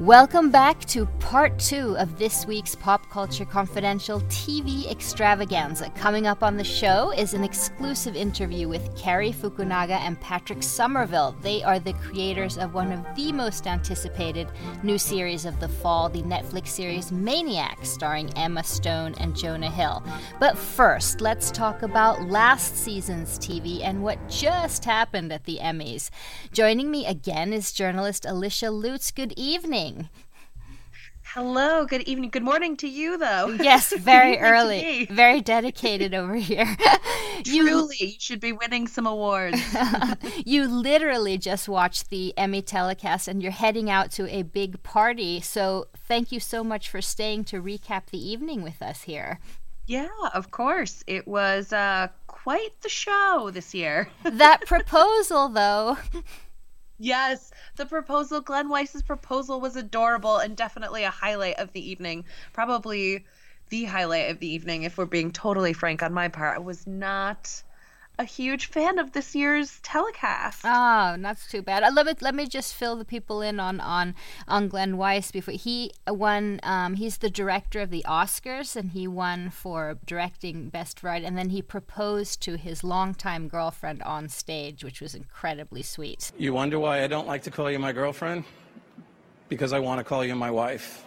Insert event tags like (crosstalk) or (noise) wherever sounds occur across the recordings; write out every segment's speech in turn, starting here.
Welcome back to part two of this week's Pop Culture Confidential TV extravaganza. Coming up on the show is an exclusive interview with Cary Fukunaga and Patrick Somerville. They are the creators of one of the most anticipated new series of the fall, the Netflix series Maniac, starring Emma Stone and Jonah Hill. But first, let's talk about last season's TV and what just happened at the Emmys. Joining me again is journalist Alicia Lutes. Good evening. Hello, good evening, good morning to you, though. (laughs) Yes, very early, very dedicated over here. (laughs) you, Truly, you should be winning some awards. (laughs) you literally just watched the Emmy telecast, and you're heading out to a big party. So, thank you so much for staying to recap the evening with us here. Yeah, of course. It was uh, quite the show this year. that proposal, though. Yes, the proposal, Glenn Weiss's proposal was adorable and definitely a highlight of the evening. Probably the highlight of the evening, if we're being totally frank on my part. I was not a huge fan of this year's telecast. Oh, that's too bad. Uh, let me let me just fill the people in on on on Glenn Weiss before he won. Um, he's the director of the Oscars, and he won for directing Best Variety. And then he proposed to his longtime girlfriend on stage, which was incredibly sweet. You wonder why I don't like to call you my girlfriend? Because I want to call you my wife.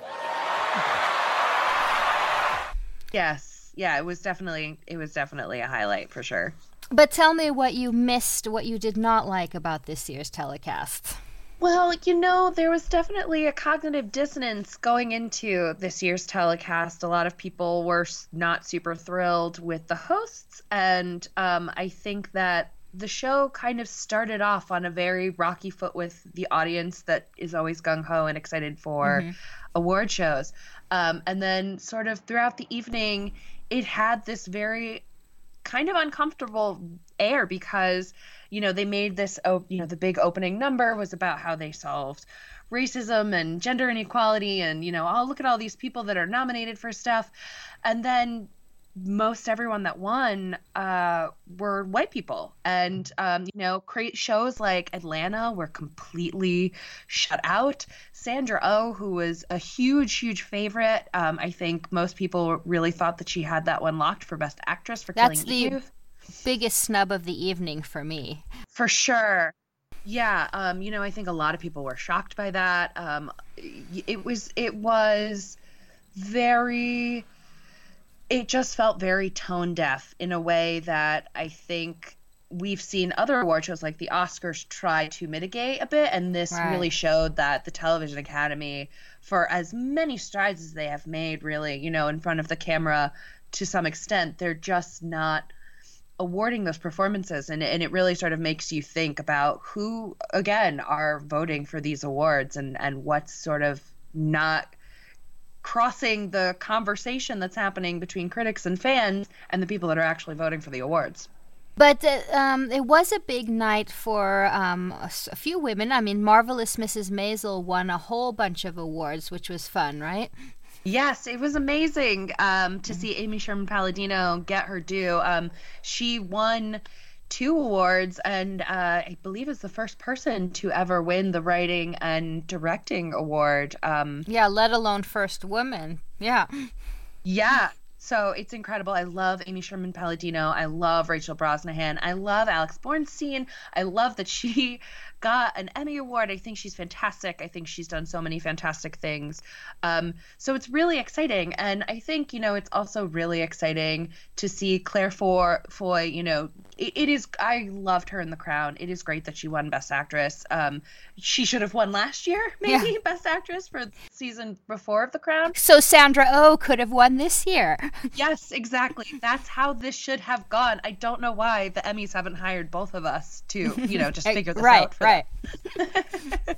Yes, yeah, it was definitely it was definitely a highlight for sure. But tell me what you missed, what you did not like about this year's telecast. Well, you know, there was definitely a cognitive dissonance going into this year's telecast. A lot of people were not super thrilled with the hosts, and um, I think that the show kind of started off on a very rocky foot with the audience that is always gung ho and excited for mm-hmm. award shows. Um, and then, sort of throughout the evening, it had this very kind of uncomfortable air because you know they made this you know the big opening number was about how they solved racism and gender inequality and you know oh look at all these people that are nominated for stuff. And then most everyone that won uh, were white people, and um, you know, create shows like Atlanta were completely shut out. Sandra O, oh, who was a huge, huge favorite, um, I think most people really thought that she had that one locked for Best Actress for That's Killing the Eve. biggest snub of the evening for me. For sure. Yeah, um, you know, I think a lot of people were shocked by that. Um, it was, it was very it just felt very tone deaf in a way that I think we've seen other award shows like the Oscars try to mitigate a bit, and this right. really showed that the Television Academy, for as many strides as they have made, really, you know, in front of the camera to some extent, they're just not awarding those performances and, and it really sort of makes you think about who again are voting for these awards and and what's sort of not crossing the conversation that's happening between critics and fans and the people that are actually voting for the awards. But uh, um, it was a big night for um, a, a, few women. I mean, Marvelous Mrs. Maisel won a whole bunch of awards, which was fun, right? Yes, it was amazing um, to mm-hmm. see Amy Sherman Palladino get her due. Um, she won two awards, and uh, I believe is the first person to ever win the writing and directing award. Um, yeah, let alone first woman. Yeah. Yeah. So it's incredible. I love Amy Sherman Palladino. I love Rachel Brosnahan. I love Alex Borstein. I love that she got an Emmy Award. I think she's fantastic. I think she's done so many fantastic things. Um, so it's really exciting. And I think, you know, it's also really exciting to see Claire Foy, you know, it, it is, I loved her in The Crown. It is great that she won Best Actress. Um, she should have won last year, (laughs) maybe yeah. Best Actress for season before of The Crown. So Sandra Oh could have won this year. (laughs) yes, exactly. That's how this should have gone. I don't know why the Emmys haven't hired both of us to, you know, just (laughs) figure this right, out. right right. (laughs)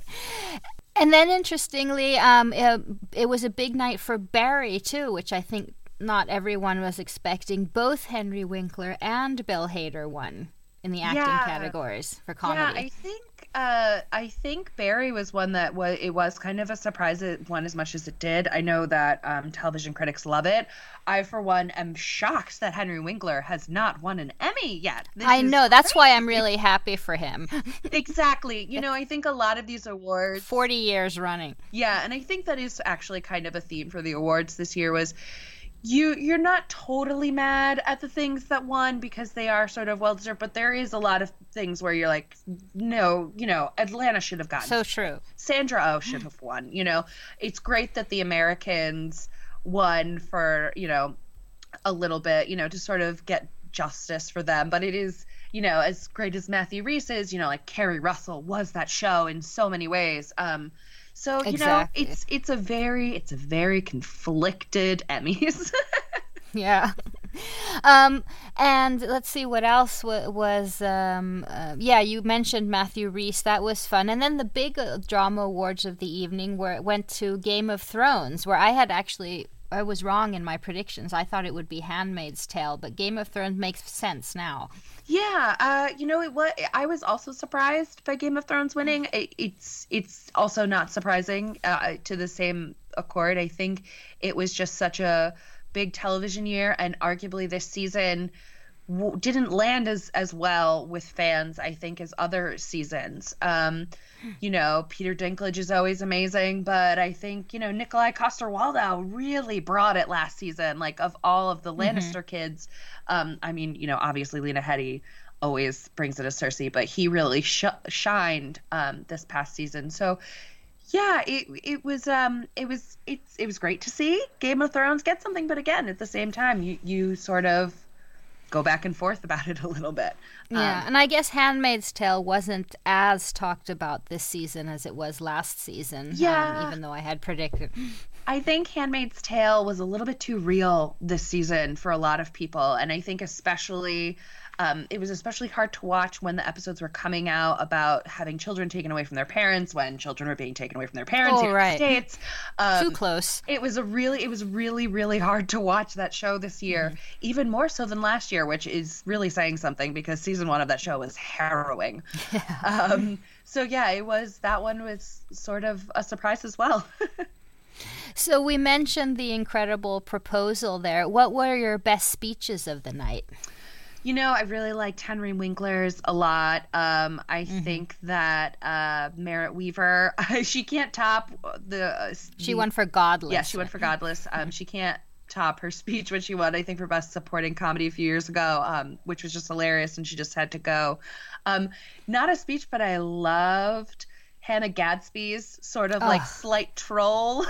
and then interestingly, um, it, it was a big night for Barry too, which I think not everyone was expecting. Both Henry Winkler and Bill Hader won in the acting yeah. categories for comedy. Yeah, I think uh, I think Barry was one that was it was kind of a surprise it won as much as it did. I know that um, television critics love it. I, for one, am shocked that Henry Winkler has not won an Emmy yet. This I know that's why I'm really happy for him. (laughs) exactly. You know, I think a lot of these awards, forty years running. Yeah, and I think that is actually kind of a theme for the awards this year was you you're not totally mad at the things that won because they are sort of well deserved, but there is a lot of things where you're like, no, you know, Atlanta should have gotten. So true. Sandra Oh should have won. You know, it's great that the Americans won for you know a little bit, you know, to sort of get justice for them, but it is you know as great as Matthew Rhys is, you know, like Keri Russell was that show in so many ways. Um, so you exactly. know, it's it's a very it's a very conflicted Emmys. (laughs) yeah. Um, and let's see what else w- was. Um, uh, yeah, you mentioned Matthew Rhys. That was fun. And then the big uh, drama awards of the evening where it went to Game of Thrones, where I had actually I was wrong in my predictions. I thought it would be Handmaid's Tale, but Game of Thrones makes sense now. Yeah, uh, you know, it was. I was also surprised by Game of Thrones winning. It, it's it's also not surprising uh, to the same accord. I think it was just such a big television year, and arguably this season w- didn't land as as well with fans. I think as other seasons. Um, you know, Peter Dinklage is always amazing, but I think, you know, Nikolaj Coster-Waldau really brought it last season. Like, of all of the mm-hmm. Lannister mm-hmm. kids, um, I mean, you know, obviously Lena Headey always brings it as Cersei, but he really sh- shined um, this past season. So, yeah, it it was um it was it's it was great to see Game of Thrones get something, but again, at the same time, you you sort of go back and forth about it a little bit. Yeah, um, and I guess Handmaid's Tale wasn't as talked about this season as it was last season. Um, yeah, um, even though I had predicted. I think Handmaid's Tale was a little bit too real this season for a lot of people, and I think especially um, it was especially hard to watch when the episodes were coming out about having children taken away from their parents, when children were being taken away from their parents oh, in right. the States. Um, Too close. It was a really, it was really, really hard to watch that show this year, mm-hmm. even more so than last year, which is really saying something because season one of that show was harrowing. (laughs) Yeah. Um, so yeah, it was that one was sort of a surprise as well. (laughs) so we mentioned the incredible proposal there. What were your best speeches of the night? You know, I really liked Henry Winkler's a lot. Um, I mm-hmm. think that uh, Merritt Wever, (laughs) she can't top the. Uh, she won for Godless. Yeah, she won for Godless. Um, she can't top her speech when she won, I think, for Best Supporting Comedy a few years ago, um, which was just hilarious, and she just had to go. Um, not a speech, but I loved Hannah Gadsby's sort of like slight troll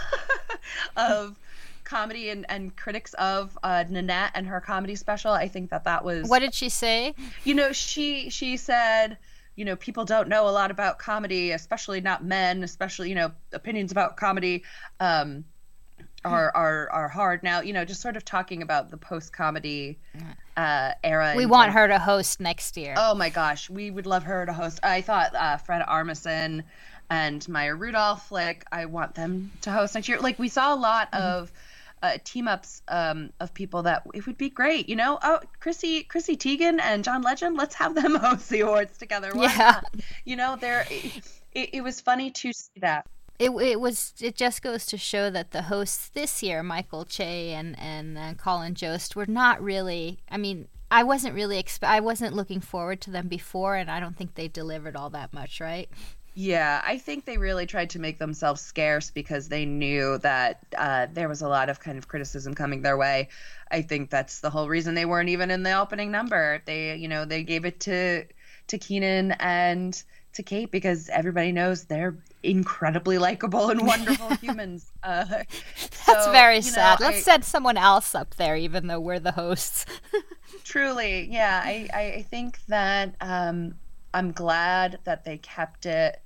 (laughs) of comedy and, and critics of uh, Nanette and her comedy special. I think that that was. What did she say? You know, she she said, you know, people don't know a lot about comedy, especially not men, especially you know, opinions about comedy. Um, are, are are hard now. You know, just sort of talking about the post comedy uh, era. We want her to host next year. Oh my gosh, we would love her to host. I thought uh, Fred Armisen and Maya Rudolph, like I want them to host next year. Like we saw a lot mm-hmm. of uh, team ups um, of people that it would be great. You know, oh Chrissy Chrissy Teigen and John Legend, let's have them (laughs) host the awards together. Why yeah, not? you know, there. It, it was funny to see that. It, it was it just goes to show that the hosts this year, Michael Che and and uh, Colin Jost, were not really. I mean, I wasn't really exp- I wasn't looking forward to them before, and I don't think they delivered all that much, right? Yeah, I think they really tried to make themselves scarce because they knew that uh, there was a lot of kind of criticism coming their way. I think that's the whole reason they weren't even in the opening number. They, you know, they gave it to to Kenan and to Kate because everybody knows they're incredibly likable and wonderful (laughs) humans. Uh, That's so, very sad. Know, Let's I, send someone else up there, even though we're the hosts. (laughs) truly, yeah. I, I think that um, I'm glad that they kept it.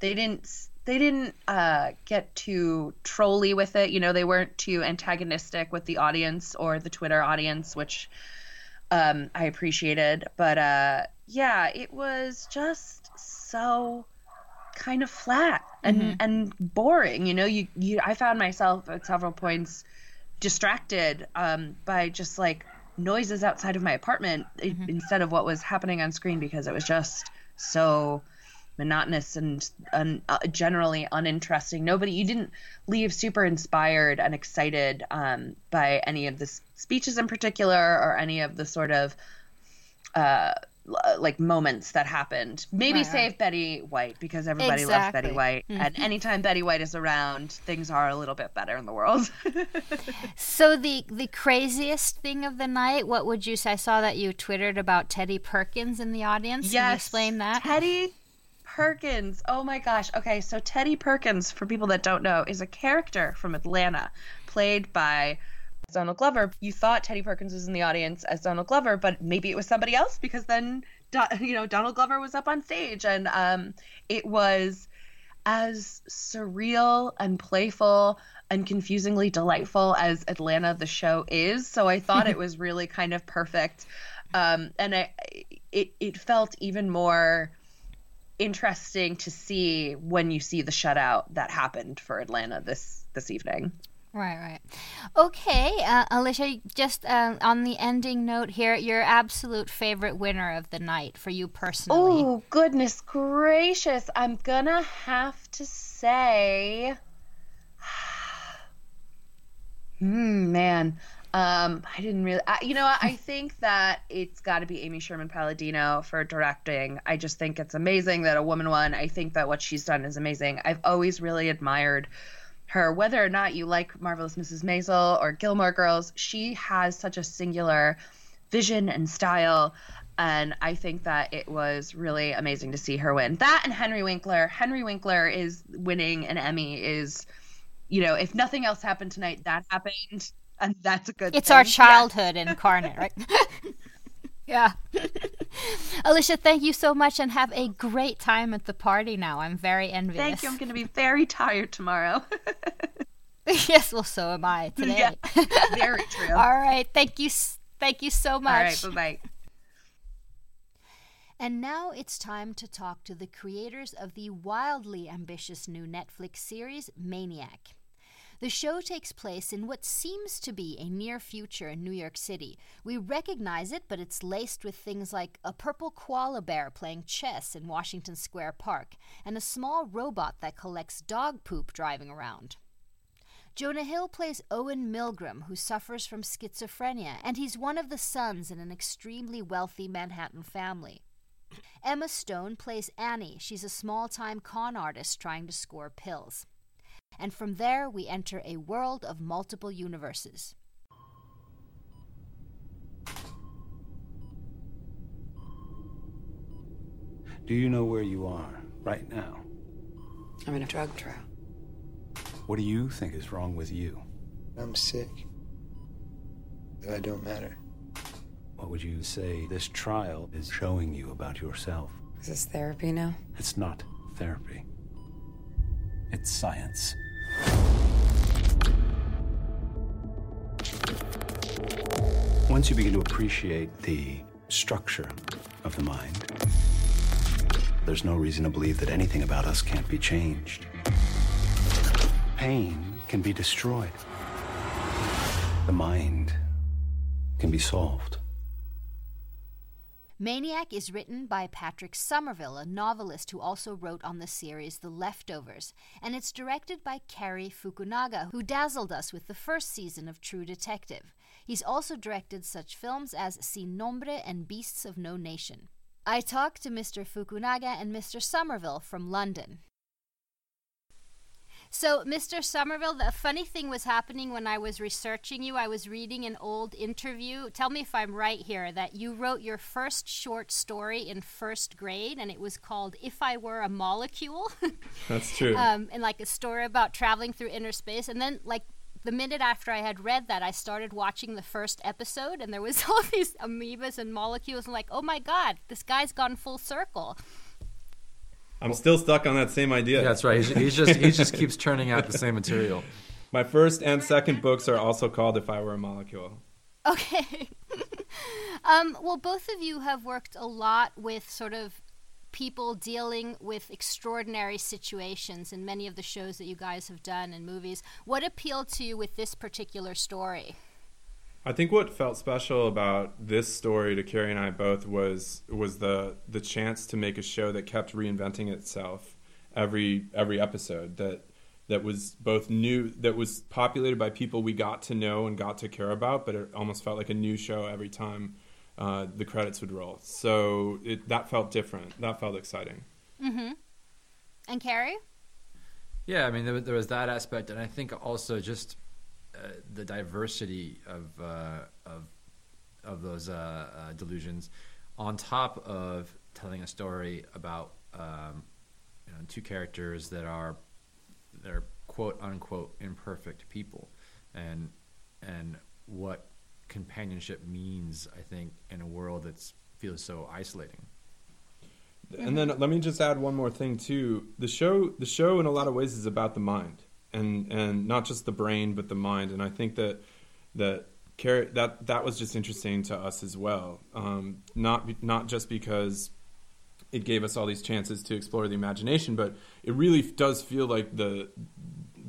They didn't they didn't uh, get too trolly with it. You know, they weren't too antagonistic with the audience or the Twitter audience, which um, I appreciated. But uh, yeah, it was just so kind of flat and mm-hmm. and boring. You know, you you I found myself at several points distracted um, by just like noises outside of my apartment mm-hmm. instead of what was happening on screen because it was just so monotonous and, and uh, generally uninteresting. Nobody, you didn't leave super inspired and excited um, by any of the speeches in particular or any of the sort of uh, like moments that happened. Maybe right, save. Betty White because everybody exactly. loves Betty White, mm-hmm. and anytime Betty White is around, things are a little bit better in the world. (laughs) so the the craziest thing of the night, what would you say? I saw that you twittered about Teddy Perkins in the audience. Yes, Can you explain that. Teddy Perkins. Oh my gosh. Okay, so Teddy Perkins, for people that don't know, is a character from Atlanta, played by Donald Glover. You thought Teddy Perkins was in the audience as Donald Glover, but maybe it was somebody else because then (laughs) you know Donald Glover was up on stage, and um, it was as surreal and playful and confusingly delightful as Atlanta the show is. So I thought it (laughs) was really kind of perfect, um, and I it it felt even more interesting to see when you see the shutout that happened for Atlanta this this evening. Right, right. Okay, uh, Alicia, just uh, on the ending note here, your absolute favorite winner of the night for you personally. Oh, goodness gracious. I'm going to have to say. (sighs) hmm, man. Um, I didn't really, I, you know, I think that it's got to be Amy Sherman Palladino for directing. I just think it's amazing that a woman won. I think that what she's done is amazing. I've always really admired her, whether or not you like Marvelous Mrs. Maisel or Gilmore Girls, she has such a singular vision and style. And I think that it was really amazing to see her win. That and Henry Winkler. Henry Winkler is winning an Emmy is, you know, if nothing else happened tonight, that happened. And that's a good It's thing. our childhood yeah. (laughs) incarnate, right? (laughs) Yeah. (laughs) Alicia, thank you so much and have a great time at the party now. I'm very envious. Thank you. I'm going to be very tired tomorrow. yes, well, so am I today. Yeah, very true. All right. Thank you. Thank you so much. All right. Bye bye. And now it's time to talk to the creators of the wildly ambitious new Netflix series, Maniac. The show takes place in what seems to be a near future in New York City. We recognize it, but it's laced with things like a purple koala bear playing chess in Washington Square Park and a small robot that collects dog poop driving around. Jonah Hill plays Owen Milgram, who suffers from schizophrenia, and he's one of the sons in an extremely wealthy Manhattan family. Emma Stone plays Annie. She's a small time con artist trying to score pills and from there we enter a world of multiple universes. Do you know where you are right now? I'm in a drug trial. What do you think is wrong with you? I'm sick. That don't matter. What would you say this trial is showing you about yourself? Is this therapy now? It's not therapy. It's science. Once you begin to appreciate the structure of the mind, there's no reason to believe that anything about us can't be changed. Pain can be destroyed. The mind can be solved. Maniac is written by Patrick Somerville, a novelist who also wrote on the series The Leftovers, and it's directed by Cary Fukunaga, who dazzled us with the first season of True Detective. He's also directed such films as Sin Nombre and Beasts of No Nation. I talked to Mr. Fukunaga and Mr. Somerville from London. So, Mr. Somerville, the funny thing was happening when I was researching you. I was reading an old interview. Tell me if I'm right here that you wrote your first short story in first grade, and it was called If I Were a Molecule. (laughs) That's true. um, and like a story about traveling through inner space. And then, like, the minute after I had read that, I started watching the first episode, and there was (laughs) all these amoebas and molecules. And like, oh my god, this guy's gone full circle. I'm still stuck on that same idea. Yeah, that's right. He's, he's just he just keeps churning out the same material. (laughs) My first and second books are also called If I Were a Molecule. Okay. (laughs) um, well, both of you have worked a lot with sort of people dealing with extraordinary situations in many of the shows that you guys have done and movies. What appealed to you with this particular story? I think what felt special about this story to Cary and I both was was the the chance to make a show that kept reinventing itself every every episode that that was both new that was populated by people we got to know and got to care about, but it almost felt like a new show every time uh, the credits would roll. So it, that felt different. That felt exciting. Mm-hmm. And Cary? Yeah, I mean there, there was that aspect, and I think also just the diversity of uh, of of those uh, uh, delusions, on top of telling a story about um, you know, two characters that are they're quote unquote imperfect people, and and what companionship means, I think, in a world that feels so isolating. And then let me just add one more thing too. The show, the show, in a lot of ways, is about the mind and and not just the brain but the mind. And i think that that that that was just interesting to us as well. Um, not not just because it gave us all these chances to explore the imagination but it really does feel like the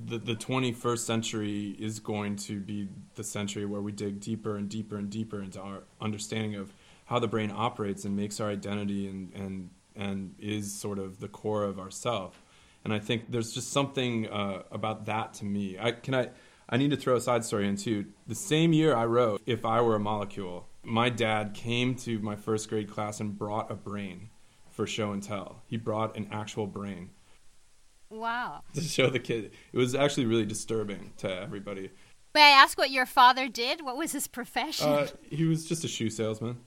the, the 21st century is going to be the century where we dig deeper and deeper and deeper into our understanding of how the brain operates and makes our identity and and and is sort of the core of ourself and I think there's just something uh, about that to me. I can I I need to throw a side story into the same year I wrote If I Were a Molecule. My dad came to my first grade class and brought a brain for show and tell. He brought an actual brain. Wow. (laughs) To show the kid. It was actually really disturbing to everybody. May I ask what your father did? What was his profession? Uh, he was just a shoe salesman.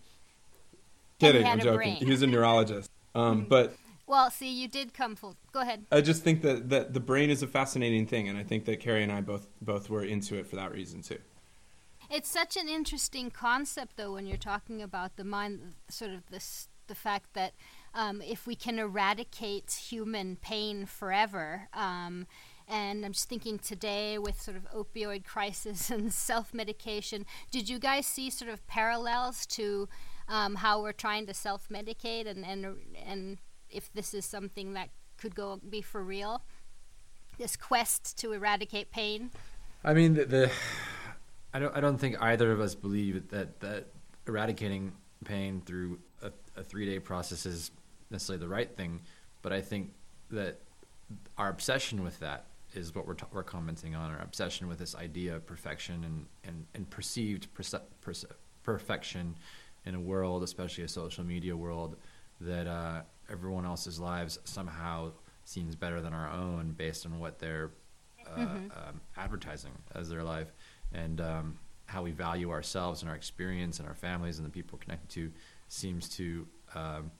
Kidding, I'm joking. Brain. He was a neurologist. Um, mm. But well, see, you did come full. Go ahead. I just think that, that the brain is a fascinating thing, and I think that Cary and I both both were into it for that reason too. It's such an interesting concept, though, when you're talking about the mind, sort of this the fact that um, if we can eradicate human pain forever. Um, and I'm just thinking today with sort of opioid crisis (laughs) and self medication. Did you guys see sort of parallels to um, how we're trying to self medicate and, and and if this is something that could go be for real. This quest to eradicate pain. I mean, the, the I don't I don't think either of us believe that that eradicating pain through a, a three day process is necessarily the right thing, but I think that our obsession with that is what we're, t- we're commenting on our obsession with this idea of perfection and, and, and perceived perce- perce- perfection in a world, especially a social media world, that uh, everyone else's lives somehow seems better than our own based on what they're uh, mm-hmm. um, advertising as their life and um, how we value ourselves and our experience and our families and the people we're connected to seems to um,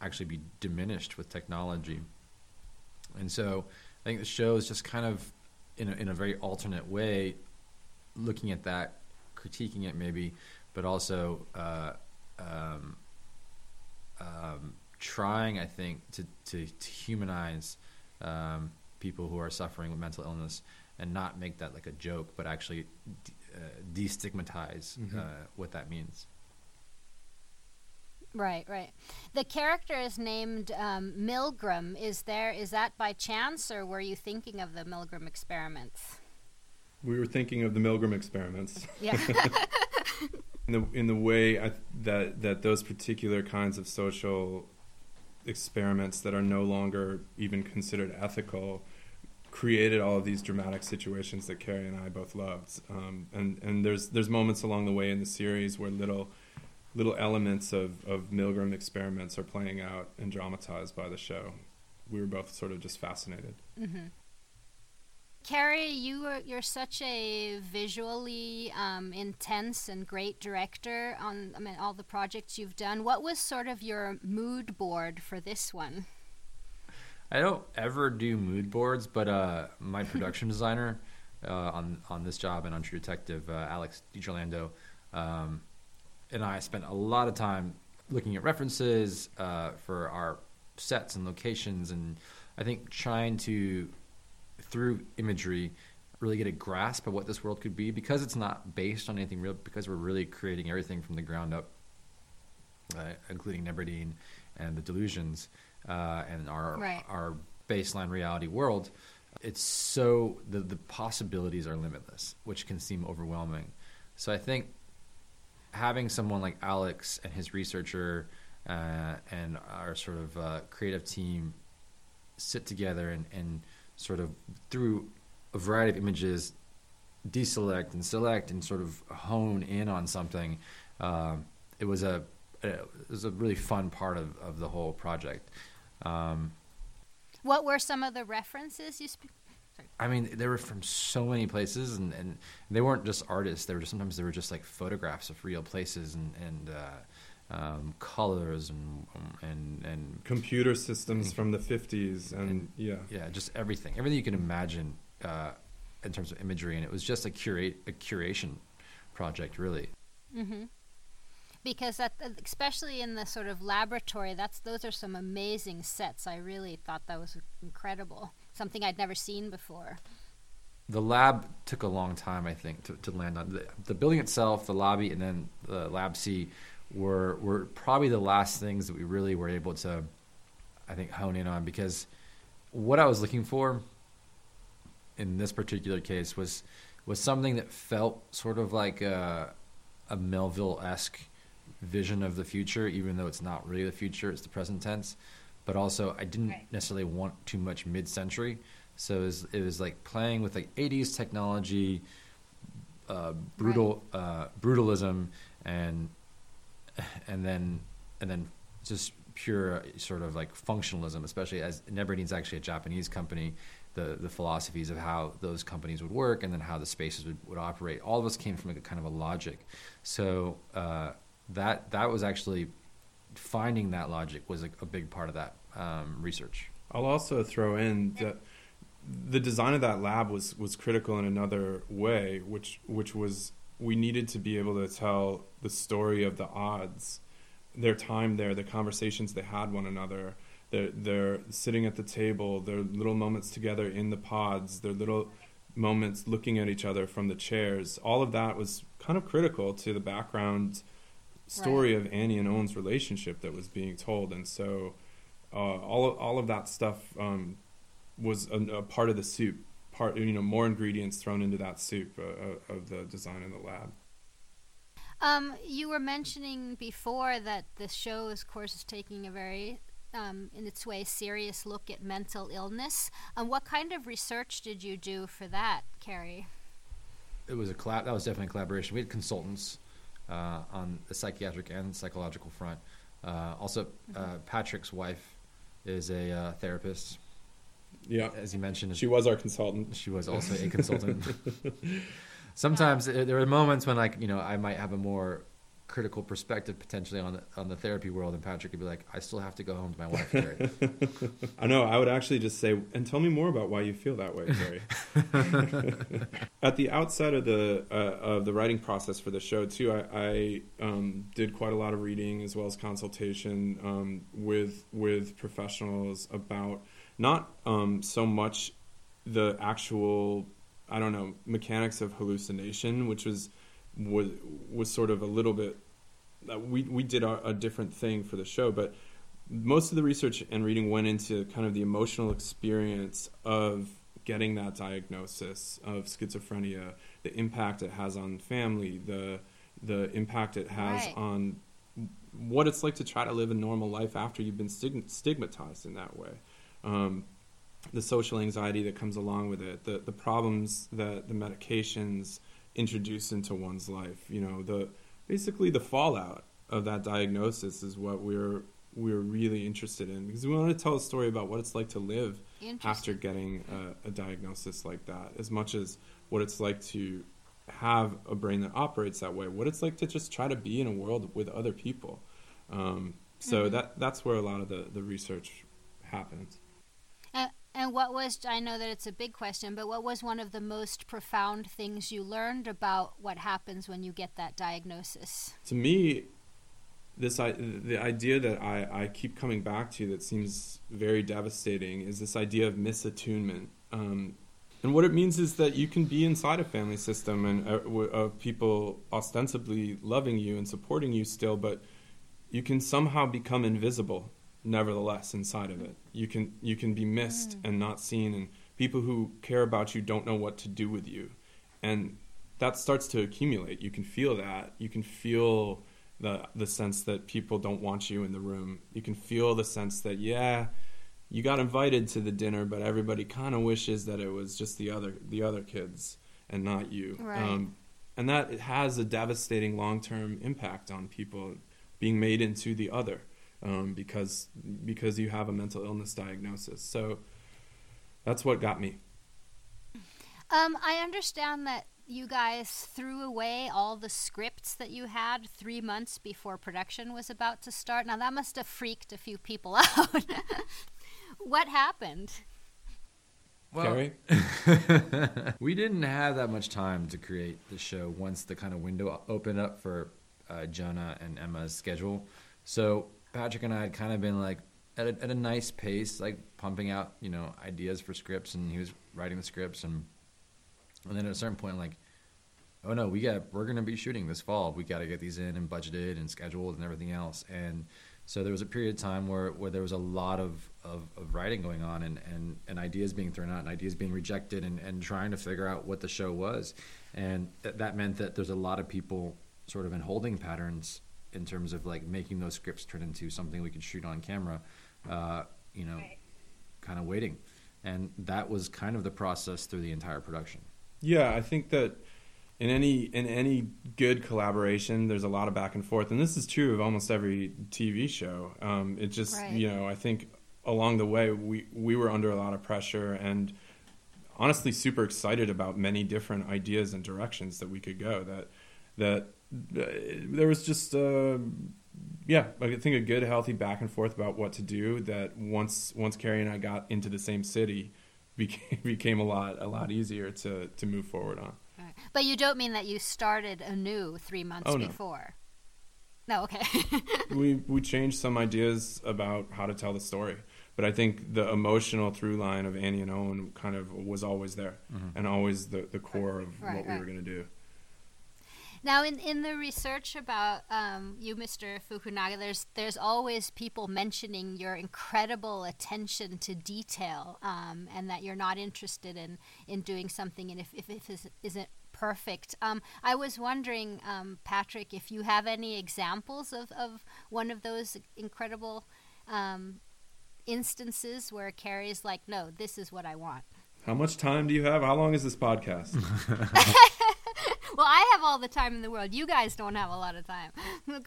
actually be diminished with technology. And so I think the show is just kind of in a, in a very alternate way looking at that, critiquing it maybe, but also uh, um, um, trying, I think, to, to, to humanize um, people who are suffering with mental illness and not make that like a joke, but actually de- uh, destigmatize mm-hmm. uh, what that means. Right, right. The character is named um, Milgram. Is there is that by chance, or were you thinking of the Milgram experiments? We were thinking of the Milgram experiments. Yeah. (laughs) (laughs) in the in the way I, that that those particular kinds of social experiments that are no longer even considered ethical created all of these dramatic situations that Cary and I both loved. Um, and and there's there's moments along the way in the series where little little elements of, of Milgram experiments are playing out and dramatized by the show. We were both sort of just fascinated. Mm-hmm. Cary, you are, you're such a visually um, intense and great director on I mean, all the projects you've done. What was sort of your mood board for this one? I don't ever do mood boards, but uh, my (laughs) production designer uh, on on this job and on True Detective, uh, Alex DiGerlando, um, and I spent a lot of time looking at references uh, for our sets and locations, and I think trying to through imagery really get a grasp of what this world could be because it's not based on anything real because we're really creating everything from the ground up uh, including Neberdine and the delusions uh, and our right. our baseline reality world it's so the the possibilities are limitless which can seem overwhelming so i think having someone like alex and his researcher uh, and our sort of uh, creative team sit together and, and sort of through a variety of images deselect and select and sort of hone in on something. Um, it was a it was a really fun part of, of the whole project. Um, what were some of the references you? Sp- I mean, they were from so many places, and, and they weren't just artists. They were just, sometimes they were just like photographs of real places and and uh, um, colors and and and computer systems from the 50s and, and, yeah. yeah just everything everything you can imagine uh, in terms of imagery and it was just a curate a curation project really. Mm-hmm. because that especially in the sort of laboratory that's those are some amazing sets. I really thought that was incredible something i'd never seen before. The lab took a long time i think to, to land on. The, the building itself the lobby and then the lab c were were probably the last things that we really were able to, I think, hone in on because what I was looking for in this particular case was was something that felt sort of like a, a Melville esque vision of the future, even though it's not really the future; it's the present tense. But also, I didn't right. necessarily want too much mid century, so it was, it was like playing with like '80s technology, uh, brutal right. uh, brutalism, and and then and then just pure sort of like functionalism, especially as Neberdine's actually a Japanese company. The the philosophies of how those companies would work and then how the spaces would, would operate. All of us came from a kind of a logic. So uh, that that was actually finding that logic was a, a big part of that um, research. I'll also throw in that the design of that lab was was critical in another way, which which was we needed to be able to tell the story of the odds, their time there, the conversations they had one another. They're, they're sitting at the table, their little moments together in the pods, their little moments looking at each other from the chairs. All of that was kind of critical to the background story right. of Annie and Owen's relationship that was being told. And so uh, all, of, all of that stuff um, was a, a part of the soup part, you know, more ingredients thrown into that soup uh, uh, of the design in the lab. Um, you were mentioning before that the show, of course, is taking a very, um, in its way, serious look at mental illness. Um, what kind of research did you do for that, Cary? It was a collab. That was definitely a collaboration. We had consultants uh, on the psychiatric and psychological front. Uh, also, uh, mm-hmm. Patrick's wife is a uh, therapist yeah, as you mentioned, she was our consultant. She was also a consultant. (laughs) Sometimes there are moments when, like, you know, I might have a more critical perspective potentially on the, on the therapy world, and Patrick could be like, "I still have to go home to my wife, Cary." (laughs) I know. I would actually just say, and tell me more about why you feel that way, Cary. (laughs) At the outset of the uh, of the writing process for the show, too, I, I um, did quite a lot of reading as well as consultation um, with with professionals about not um, so much the actual I don't know mechanics of hallucination, which was was was sort of a little bit. Uh, we we did a, a, different thing for the show, but most of the research and reading went into kind of the emotional experience of getting that diagnosis of schizophrenia, the impact it has on family, the the impact it has right. on what it's like to try to live a normal life after you've been stigmatized in that way um, the social anxiety that comes along with it, the the problems that the medications introduce into one's life. You know, the basically the fallout of that diagnosis is what we're we're really interested in because we want to tell a story about what it's like to live after getting a, a diagnosis like that, as much as what it's like to have a brain that operates that way, what it's like to just try to be in a world with other people. Um, so mm-hmm. that that's where a lot of the, the research happens. Uh, and what was I know that it's a big question, but what was one of the most profound things you learned about what happens when you get that diagnosis? To me, this the idea that I, I keep coming back to that seems very devastating is this idea of misattunement. Um, and what it means is that you can be inside a family system and uh, of people ostensibly loving you and supporting you still, but you can somehow become invisible nevertheless inside of it. You can you can be missed mm. and not seen and people who care about you don't know what to do with you. And that starts to accumulate. You can feel that. You can feel the the sense that people don't want you in the room. You can feel the sense that yeah, you got invited to the dinner, but everybody kind of wishes that it was just the other the other kids and not you. Right. Um, and that it has a devastating long term impact on people being made into the other um, because because you have a mental illness diagnosis. So that's what got me. Um, I understand that you guys threw away all the scripts that you had three months before production was about to start. Now, that must have freaked a few people (laughs) out. what happened? Well, (laughs) we didn't have that much time to create the show once the kind of window opened up for uh, Jonah and Emma's schedule. So Patrick and I had kind of been like at a, at a nice pace, like pumping out you know ideas for scripts, and he was writing the scripts and and then at a certain point, like, oh no, we got we're gonna be shooting this fall. We got to get these in and budgeted and scheduled and everything else. And so there was a period of time where, where there was a lot of, of, of writing going on and, and, and ideas being thrown out and ideas being rejected and, and trying to figure out what the show was. And th- that meant that there's a lot of people sort of in holding patterns in terms of like making those scripts turn into something we could shoot on camera, uh, you know, right. kind of waiting. And that was kind of the process through the entire production. Yeah, I think that in any in any good collaboration, there's a lot of back and forth, and this is true of almost every TV show. Um, it just right. you know I think along the way we we were under a lot of pressure and honestly super excited about many different ideas and directions that we could go. That that there was just. Uh, yeah, I think a good, healthy back and forth about what to do. That once once Cary and I got into the same city, (laughs) became became a lot a lot easier to to move forward on. Right. But you don't mean that you started anew three months oh, no. before. No, okay. (laughs) we we changed some ideas about how to tell the story, but I think the emotional through line of Annie and Owen kind of was always there, mm-hmm. and always the the core of right, what right. we were going to do. Now, in, in the research about um, you, Mr. Fukunaga, there's there's always people mentioning your incredible attention to detail, um, and that you're not interested in, in doing something, and if if, if it isn't perfect. Um, I was wondering, um, Patrick, if you have any examples of, of one of those incredible um, instances where Cary's like, "No, this is what I want." How much time do you have? How long is this podcast? (laughs) (laughs) (laughs) well, I have all the time in the world. You guys don't have a lot of time. (laughs)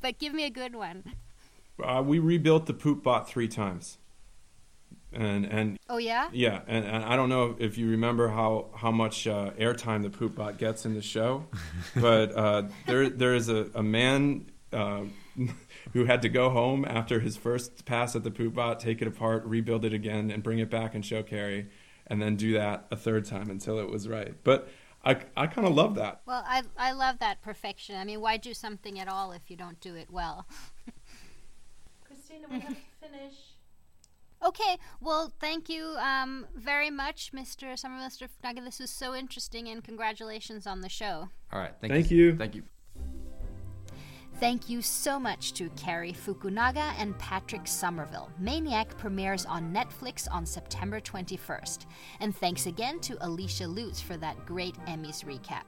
but give me a good one. Uh, we rebuilt the poop bot three times. And and oh yeah yeah and, and I don't know if you remember how how much uh, airtime the poop bot gets in the show, (laughs) but uh, there there is a, a man uh, who had to go home after his first pass at the poop bot, take it apart, rebuild it again, and bring it back and show Cary, and then do that a third time until it was right. But I, I kind of love that. Well, I, I love that perfection. I mean, why do something at all if you don't do it well? Christina, we have to finish. Okay, well, thank you um, very much, Mr. Summer, Mr. Nugget. This was so interesting, and congratulations on the show. All right, thank, thank you. you. Thank you. Thank you so much to Cary Fukunaga and Patrick Somerville. Maniac premieres on Netflix on September 21st. And thanks again to Alicia Lutes for that great Emmys recap.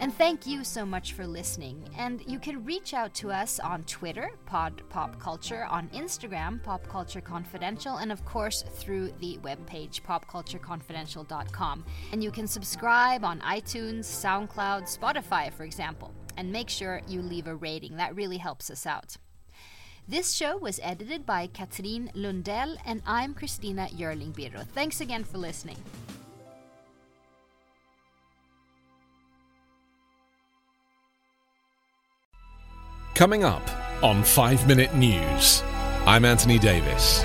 And thank you so much for listening. And you can reach out to us on Twitter, Pod Pop Culture, on Instagram, Pop Culture Confidential, and of course through the webpage, popcultureconfidential.com. And you can subscribe on iTunes, SoundCloud, Spotify, for example. And make sure you leave a rating, that really helps us out. This show was edited by Katrin Lundell, and I'm Christina Yerling Biro. Thanks again for listening. Coming up on 5 Minute News, I'm Anthony Davis.